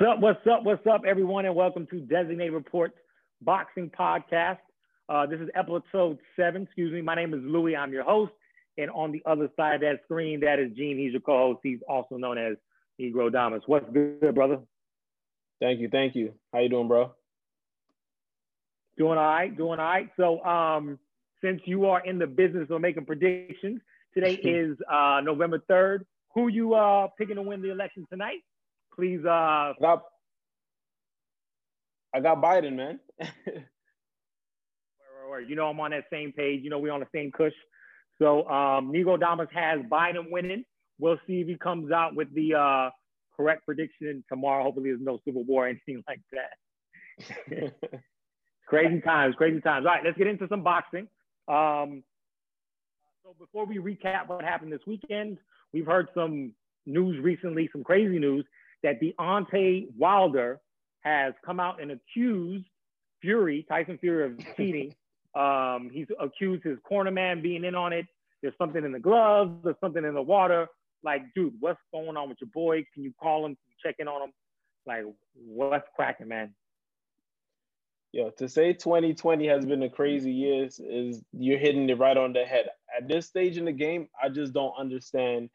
What's up? What's up? What's up, everyone, and welcome to Designated Reports Boxing Podcast. Uh, this is episode seven. Excuse me. My name is Louis. I'm your host, and on the other side of that screen, that is Gene. He's your co-host. He's also known as Negrodamus. What's good, brother? Thank you. Thank you. How you doing, bro? Doing all right. Doing all right. So, um, since you are in the business of making predictions, today is uh, November third. Who you uh, picking to win the election tonight? Please. Uh, I got, I got Biden, man. you know, I'm on that same page. You know, we're on the same cush. So um, Negrodamus has Biden winning. We'll see if he comes out with the uh, correct prediction tomorrow. Hopefully, there's no civil war or anything like that. crazy times, crazy times. All right, let's get into some boxing. Um, so before we recap what happened this weekend, we've heard some news recently, some crazy news that Deontay Wilder has come out and accused Fury, Tyson Fury, of cheating. Um, he's accused his corner man being in on it. There's something in the gloves. There's something in the water. Like, dude, what's going on with your boy? Can you call him? Check in on him? Like, what's cracking, man? Yo, to say 2020 has been a crazy year is, is you're hitting it right on the head. At this stage in the game, I just don't understand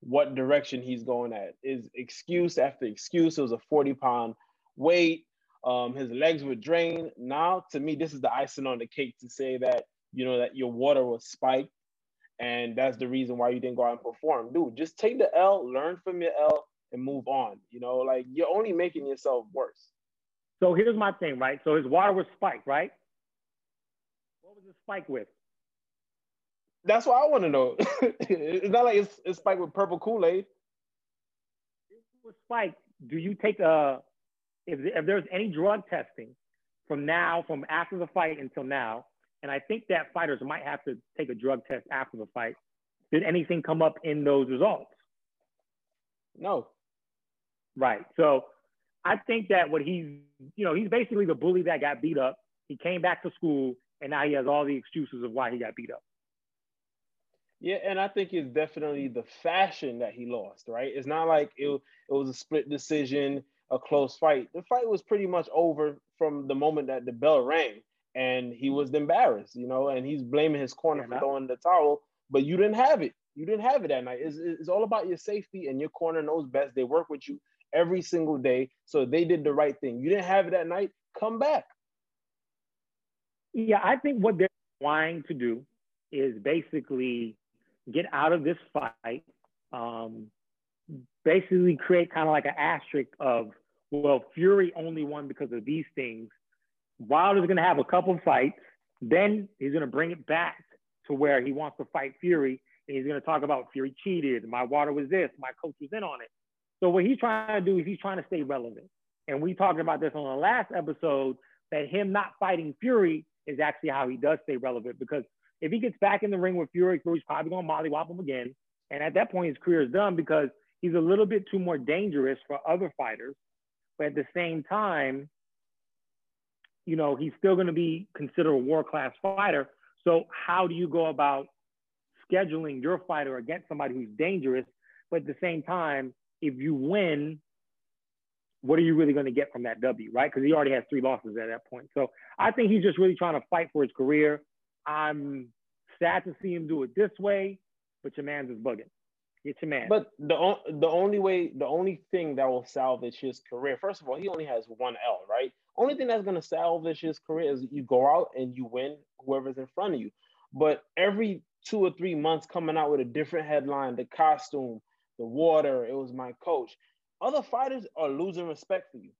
what direction he's going at. Is excuse after excuse. It was a 40 pound weight. Um, his legs were drained. Now, to me, this is the icing on the cake to say that you know that your water was spiked, and that's the reason why you didn't go out and perform. Dude, just take the L, learn from your L, and move on. You know, like you're only making yourself worse. So here's my thing, right? So his water was spiked, right? What was the spike with? That's what I want to know. it's not like it's, it's spiked with purple Kool Aid. It was spiked. Do you take a if, if there's any drug testing from now, from after the fight until now, and I think that fighters might have to take a drug test after the fight. Did anything come up in those results? No. Right. So I think that what he's, you know, he's basically the bully that got beat up. He came back to school and now he has all the excuses of why he got beat up. Yeah, and I think it's definitely the fashion that he lost, right? It's not like it, it was a split decision, a close fight. The fight was pretty much over from the moment that the bell rang and he mm-hmm. was embarrassed, you know, and he's blaming his corner for throwing the towel, but you didn't have it. You didn't have it that night. It's, it's all about your safety and your corner knows best. They work with you every single day. So they did the right thing. You didn't have it that night, come back. Yeah, I think what they're trying to do is basically get out of this fight, um, basically create kind of like an asterisk of, well, Fury only won because of these things. Wilder's going to have a couple fights. Then he's going to bring it back to where he wants to fight Fury. And he's going to talk about Fury cheated. My water was this. My coach was in on it. So what he's trying to do is he's trying to stay relevant. And we talked about this on the last episode that him not fighting Fury is actually how he does stay relevant because if he gets back in the ring with Fury, Fury's probably going to mollywop him again. And at that point, his career is done because he's a little bit too more dangerous for other fighters. But at the same time, you know, he's still going to be considered a world class fighter. So, how do you go about scheduling your fighter against somebody who's dangerous? But at the same time, if you win, what are you really going to get from that W, right? Because he already has three losses at that point. So I think he's just really trying to fight for his career. I'm sad to see him do it this way, but your man's is bugging. It's your man. But the the only way, the only thing that will salvage his career, first of all, he only has one L, right? Only thing that's gonna salvage his career is you go out and you win whoever's in front of you. But every two or three months coming out with a different headline, the costume, the water, it was my coach. Other fighters are losing respect for you.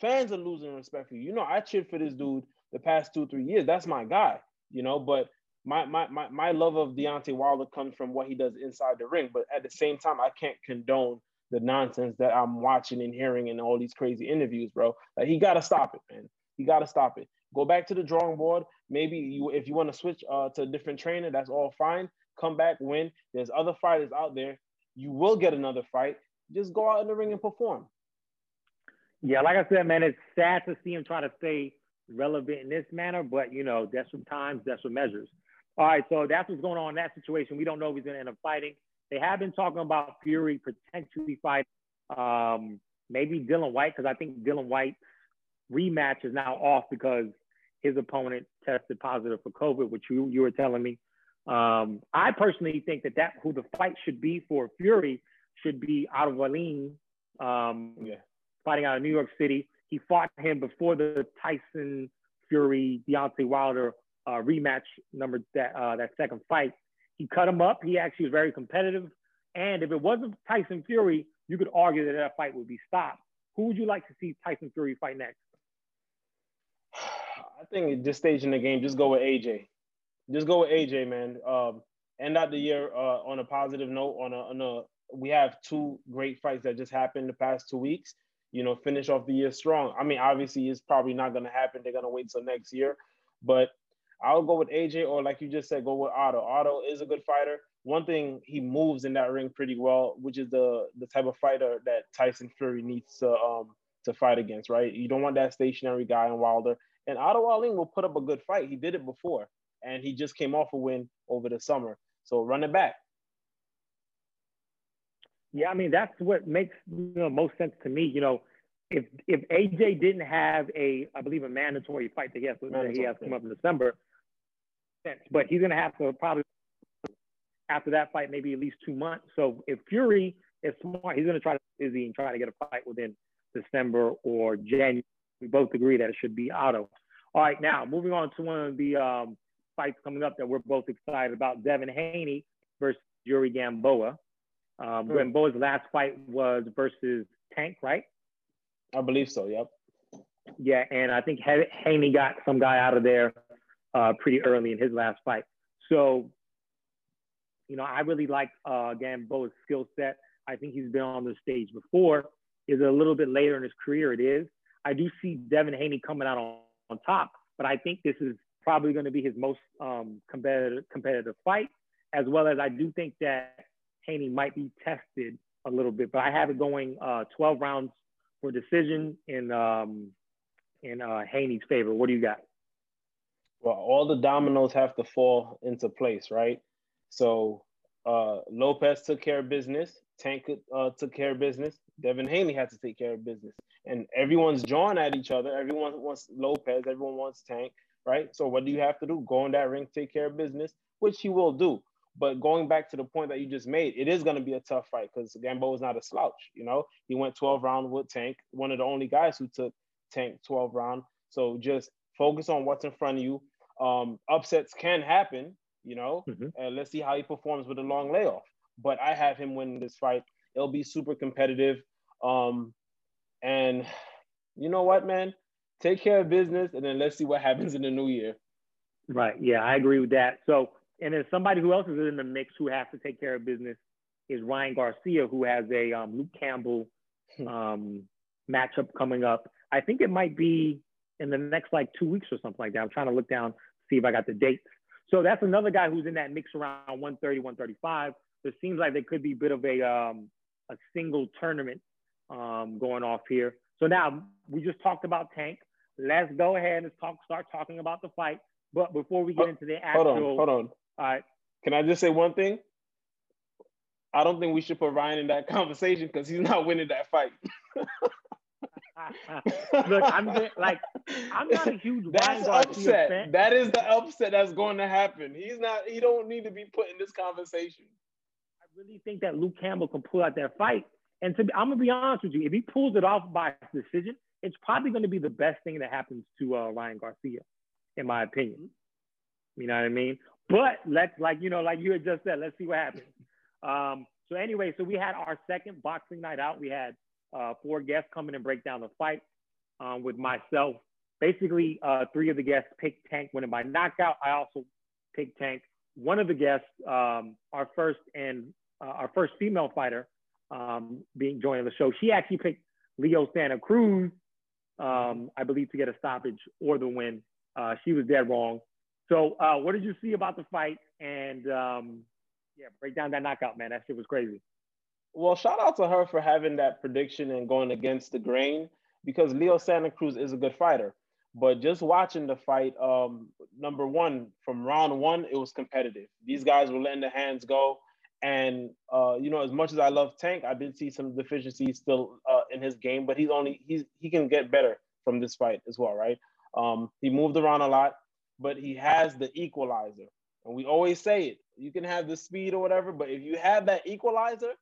Fans are losing respect for you. You know, I cheered for this dude the past two, three years. That's my guy, you know, but my my my, my love of Deontay Wilder comes from what he does inside the ring. But at the same time, I can't condone the nonsense that I'm watching and hearing in all these crazy interviews, bro. Like he gotta stop it, man. He gotta stop it. Go back to the drawing board. Maybe you if you want to switch uh, to a different trainer, that's all fine. Come back, when There's other fighters out there you will get another fight. Just go out in the ring and perform. Yeah, like I said, man, it's sad to see him try to stay relevant in this manner, but you know, that's from times, that's from measures. All right, so that's what's going on in that situation. We don't know if he's going to end up fighting. They have been talking about Fury potentially fighting um, maybe Dillian Whyte, because I think Dillian Whyte's rematch is now off because his opponent tested positive for COVID, which you, you were telling me. Um, I personally think that that who the fight should be for Fury should be Otto Wallin, um, yeah. fighting out of New York City. He fought him before the Tyson Fury Deontay Wilder uh, rematch number that uh, that second fight. He cut him up. He actually was very competitive. And if it wasn't Tyson Fury, you could argue that that fight would be stopped. Who would you like to see Tyson Fury fight next? I think at this stage in the game, just go with AJ. Just go with AJ, man. Um, end out the year uh, on a positive note. On a, on a, we have two great fights that just happened the past two weeks. You know, finish off the year strong. I mean, obviously, it's probably not going to happen. They're going to wait till next year, but I'll go with AJ or like you just said, go with Otto. Otto is a good fighter. One thing he moves in that ring pretty well, which is the the type of fighter that Tyson Fury needs to um to fight against, right? You don't want that stationary guy in Wilder. And Otto Wallin will put up a good fight. He did it before, and he just came off a win over the summer. So run it back. Yeah, I mean that's what makes you know most sense to me. You know, if if AJ didn't have a, I believe a mandatory fight that he has, that he has come up in December, but he's gonna have to probably after that fight maybe at least two months. So if Fury is smart, he's gonna try to busy and try to get a fight within December or January. We both agree that it should be Otto. All right, now moving on to one of the um, fights coming up that we're both excited about: Devin Haney versus Yuri Gamboa. Um, hmm. Gamboa's last fight was versus Tank, right? I believe so. Yep. Yeah, and I think Haney got some guy out of there uh, pretty early in his last fight. So, you know, I really like uh, Gamboa's skill set. I think he's been on the stage before. Is a little bit later in his career. It is. I do see Devin Haney coming out on, on top, but I think this is probably going to be his most um, competitive competitive fight, as well as I do think that Haney might be tested a little bit. But I have it going uh, 12 rounds for decision in um, in uh, Haney's favor. What do you got? Well, all the dominoes have to fall into place, right? So uh, Lopez took care of business. Tank uh, took care of business. Devin Haney had to take care of business, and everyone's drawing at each other. Everyone wants Lopez. Everyone wants Tank, right? So what do you have to do? Go in that ring, take care of business, which he will do. But going back to the point that you just made, it is going to be a tough fight because Gamboa is not a slouch. You know, he went 12 round with Tank, one of the only guys who took Tank 12 round. So just focus on what's in front of you. Um, upsets can happen, you know, mm-hmm. and let's see how he performs with a long layoff. But I have him winning this fight. It'll be super competitive. Um, and you know what, man? Take care of business, and then let's see what happens in the new year. Right. Yeah, I agree with that. So and then somebody who else is in the mix who has to take care of business is Ryan Garcia, who has a um, Luke Campbell hmm. um, matchup coming up. I think it might be in the next like two weeks or something like that. I'm trying to look down, see if I got the dates. So that's another guy who's in that mix around 130, 135. It seems like there could be a bit of a um, a single tournament um, going off here. So now we just talked about Tank. Let's go ahead and talk, start talking about the fight. But before we get into the actual, hold on, hold on. All right. Can I just say one thing? I don't think we should put Ryan in that conversation because he's not winning that fight. Look, I'm just, like, I'm not a huge that's upset. Fan. That is the upset that's going to happen. He's not. He don't need to be put in this conversation. I really think that Luke Campbell can pull out that fight. And to be, I'm gonna be honest with you, if he pulls it off by decision, it's probably going to be the best thing that happens to uh, Ryan Garcia, in my opinion. You know what I mean? But let's like you know, like you had just said, let's see what happens. Um, so anyway, so we had our second boxing night out. We had uh, four guests come in and break down the fight um, with myself. Basically, uh, three of the guests picked Tank winning by knockout. I also picked Tank. One of the guests, um, our first and uh, our first female fighter, um, being joining the show, she actually picked Leo Santa Cruz, um, I believe, to get a stoppage or the win. Uh, she was dead wrong. So, uh, what did you see about the fight? And um, yeah, break down that knockout, man. That shit was crazy. Well, shout out to her for having that prediction and going against the grain because Leo Santa Cruz is a good fighter. But just watching the fight, um, number one, from round one, it was competitive. These guys were letting the hands go. And uh, you know, as much as I love Tank, I did see some deficiencies still uh, in his game, but he's only he's he can get better from this fight as well, right? Um, he moved around a lot, but he has the equalizer, and we always say it. You can have the speed or whatever, but if you have that equalizer,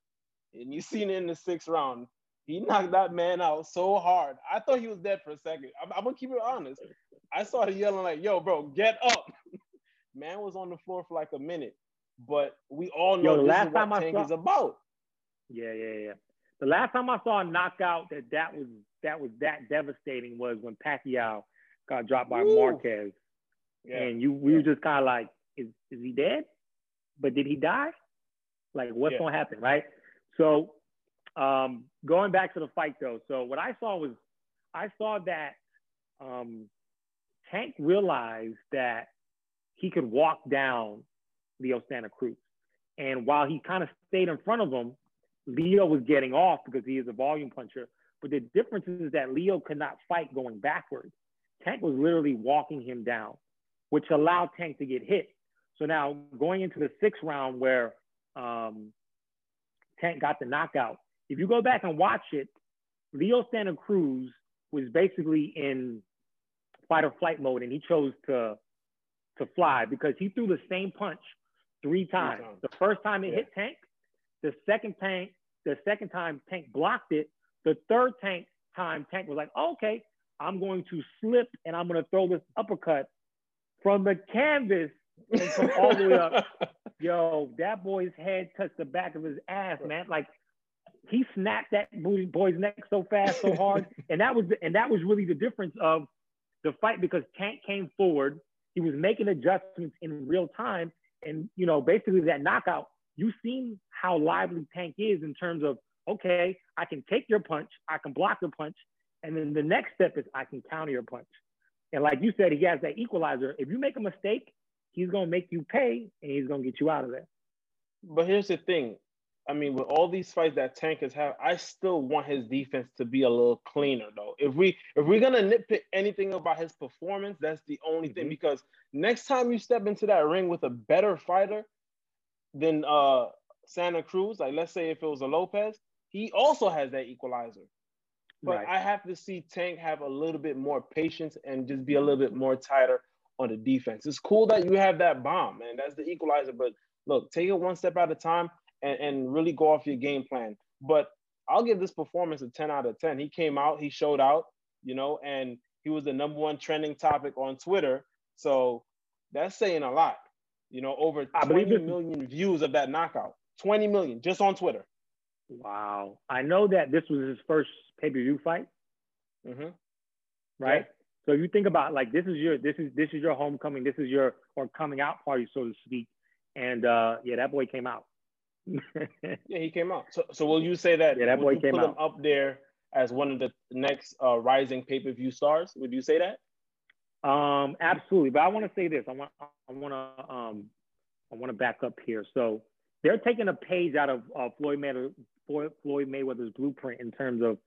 and you seen it in the sixth round, he knocked that man out so hard. I thought he was dead for a second. I'm, I'm gonna keep it honest. I started yelling like, "Yo, bro, get up!" man was on the floor for like a minute, but we all know Yo, the last time I saw, is about. Yeah, yeah, yeah. The last time I saw a knockout that that was that was that devastating was when Pacquiao got dropped by Ooh. Marquez, yeah. and you we yeah. were just kind of like, is is he dead? But did he die? Like, what's yeah. gonna happen, right? So, um, going back to the fight though, so what I saw was, I saw that um, Tank realized that he could walk down Leo Santa Cruz. And while he kind of stayed in front of him, Leo was getting off because he is a volume puncher. But the difference is that Leo could not fight going backwards. Tank was literally walking him down, which allowed Tank to get hit. So now going into the sixth round where um, Tank got the knockout, if you go back and watch it, Leo Santa Cruz was basically in fight or flight mode and he chose to to fly because he threw the same punch three times. The first time it yeah. hit Tank, the second tank, the second time Tank blocked it. The third tank time Tank was like, okay, I'm going to slip and I'm going to throw this uppercut from the canvas and come all the way up. Yo, that boy's head touched the back of his ass, man. Like he snapped that boy's neck so fast, so hard, and that was the, and that was really the difference of the fight because Tank came forward he was making adjustments in real time. And, you know, basically that knockout, you've seen how lively Tank is in terms of, okay, I can take your punch, I can block your punch. And then the next step is I can counter your punch. And like you said, he has that equalizer. If you make a mistake, he's going to make you pay and he's going to get you out of there. But here's the thing I mean, with all these fights that Tank has had, I still want his defense to be a little cleaner, though. If we if we're gonna nitpick anything about his performance, that's the only thing. Mm-hmm. Because next time you step into that ring with a better fighter than uh Santa Cruz, like let's say if it was a Lopez, he also has that equalizer. But right. I have to see Tank have a little bit more patience and just be a little bit more tighter on the defense. It's cool that you have that bomb, man. That's the equalizer. But look, take it one step at a time and, and really go off your game plan. But I'll give this performance a 10 out of 10. He came out, he showed out, you know, and he was the number one trending topic on Twitter. So that's saying a lot. You know, over 20 million views of that knockout. 20 million just on Twitter. Wow. I know that this was his first pay-per-view fight. Mm-hmm. Right? Yeah. So if you think about like this is your this is this is your homecoming, this is your or coming out party, so to speak. And uh yeah, that boy came out. yeah, he came out. So, so will you say that? Yeah, that boy came put out. him up there as one of the next uh, rising pay per view stars. Would you say that? Um, absolutely. But I want to say this. I want. I want to. Um, I want to back up here. So they're taking a page out of uh, Floyd Mayweather, Floyd Mayweather's blueprint in terms of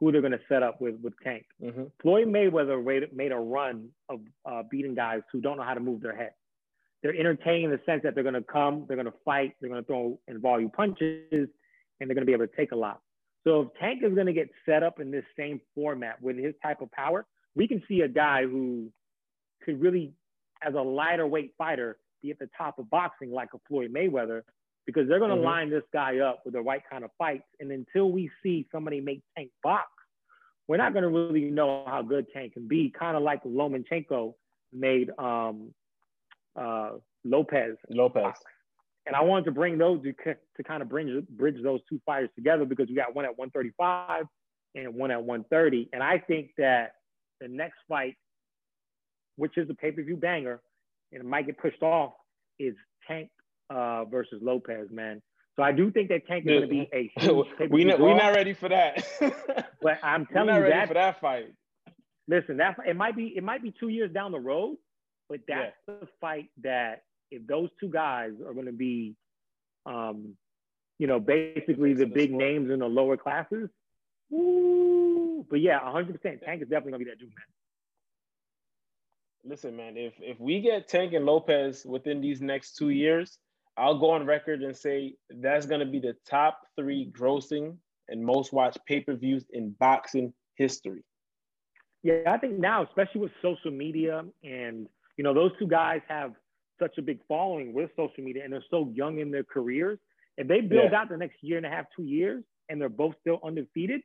who they're going to set up with with Tank. Mm-hmm. Floyd Mayweather made a run of uh, beating guys who don't know how to move their head they're entertaining in the sense that they're going to come, they're going to fight, they're going to throw and volume punches, and they're going to be able to take a lot. So if Tank is going to get set up in this same format with his type of power, we can see a guy who could really, as a lighter weight fighter, be at the top of boxing like a Floyd Mayweather, because they're going to mm-hmm. line this guy up with the right kind of fights. And until we see somebody make Tank box, we're not going to really know how good Tank can be. Kind of like Lomachenko made um, uh, Lopez. Lopez. And I wanted to bring those to, to kind of bring bridge those two fighters together because we got one at 135 and one at 130. And I think that the next fight, which is a pay-per-view banger, and it might get pushed off, is Tank uh, versus Lopez, man. So I do think that Tank is going to be a we not, we're not ready for that. but I'm telling you that for that fight. Listen, that it might be it might be two years down the road, but that's yeah. the fight that if those two guys are going to be, um, you know, basically the big sport. names in the lower classes. Woo. But yeah, 100%. Tank is definitely going to be that dude, man. Listen, man, if if we get Tank and Lopez within these next two years, I'll go on record and say that's going to be the top three grossing and most watched pay per views in boxing history. Yeah, I think now, especially with social media, and you know, those two guys have such a big following with social media, and they're so young in their careers. If they build yeah. out the next year and a half, two years, and they're both still undefeated,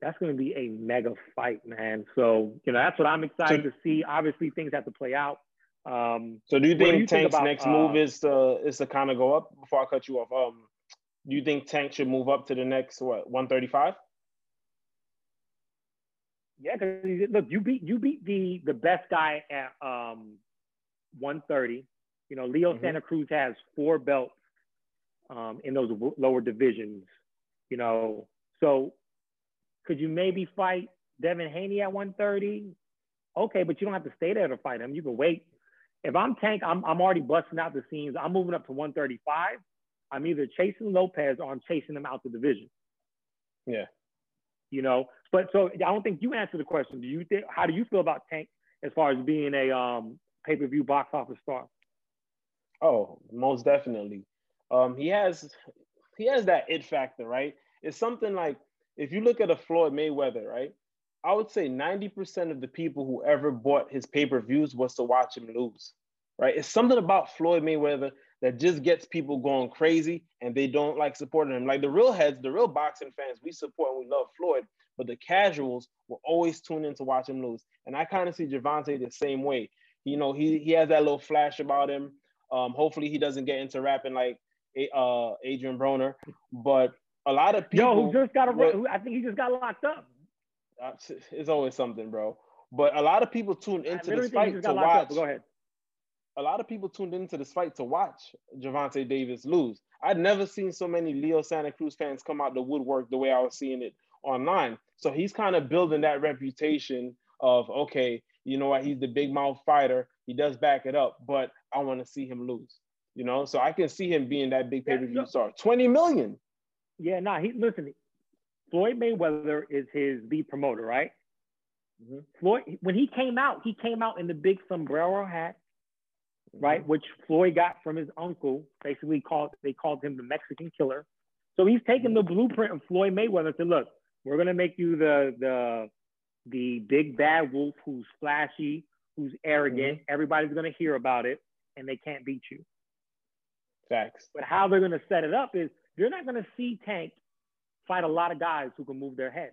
that's going to be a mega fight, man. So you know, that's what I'm excited so, to see. Obviously, things have to play out. Um, so do you think you Tank's think about, next uh, move is to is to kind of go up? Before I cut you off, um, do you think Tank should move up to the next what 135? Yeah, because look, you beat you beat the the best guy at um 130. You know, Leo mm-hmm. Santa Cruz has four belts um, in those lower divisions. You know, so could you maybe fight Devin Haney at 130? Okay, but you don't have to stay there to fight him. You can wait. If I'm Tank, I'm I'm already busting out the seams. I'm moving up to 135. I'm either chasing Lopez or I'm chasing him out the division. Yeah you know. But so I don't think you answered the question. Do you think how do you feel about Tank as far as being a um, pay per view box office star? Oh, most definitely. Um, he has he has that it factor, right? It's something like if you look at a Floyd Mayweather, right? I would say 90% of the people who ever bought his pay-per-views was to watch him lose. Right? It's something about Floyd Mayweather that just gets people going crazy and they don't like supporting him. Like the real heads, the real boxing fans, we support and we love Floyd, but the casuals will always tune in to watch him lose. And I kind of see Javante the same way. You know, he he has that little flash about him. Um, hopefully he doesn't get into rapping like uh, Adrien Broner, but a lot of people. Yo, who just got a, I think he just got locked up. It's always something, bro. But a lot of people tune into this fight to watch. Go ahead a lot of people tuned into this fight to watch Gervonta Davis lose. I'd never seen so many Leo Santa Cruz fans come out the woodwork the way I was seeing it online. So he's kind of building that reputation of okay, you know what, he's the big mouth fighter. He does back it up, but I want to see him lose. You know, so I can see him being that big pay per view star. Twenty million. Yeah, nah. He listen. Floyd Mayweather is his lead promoter, right? Mm-hmm. Floyd, when he came out, he came out in the big sombrero hat right? Mm-hmm. Which Floyd got from his uncle. Basically, called they called him the Mexican Killer. So he's taken the blueprint of Floyd Mayweather and said, "Look, we're gonna make you the the the big bad wolf who's flashy, who's arrogant. Mm-hmm. Everybody's gonna hear about it, and they can't beat you." Facts. But how they're gonna set it up is you're not gonna see Tank fight a lot of guys who can move their head,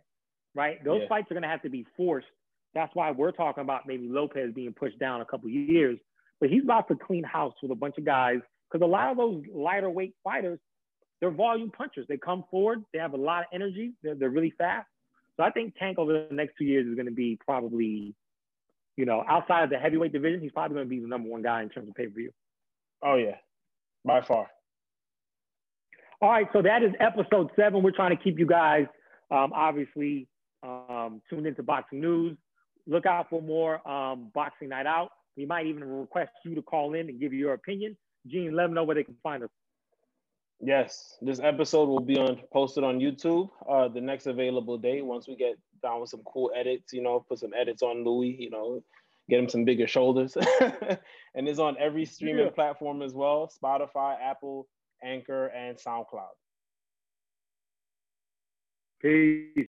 right? Those yeah. fights are gonna have to be forced. That's why we're talking about maybe Lopez being pushed down a couple years but he's about to clean house with a bunch of guys because a lot of those lighter weight fighters, they're volume punchers. They come forward, they have a lot of energy, they're, they're really fast. So I think Tank over the next two years is going to be probably, you know, outside of the heavyweight division, he's probably going to be the number one guy in terms of pay per view. Oh, yeah, by far. All right, so that is episode seven. We're trying to keep you guys um, obviously um, tuned into boxing news. Look out for more um, Boxing Night Out. We might even request you to call in and give your opinion. Gene, let them know where they can find us. Yes, this episode will be on posted on YouTube uh, the next available day once we get down with some cool edits. You know, put some edits on Louis. You know, get him some bigger shoulders, and it's on every streaming yeah. platform as well: Spotify, Apple, Anchor, and SoundCloud. Peace.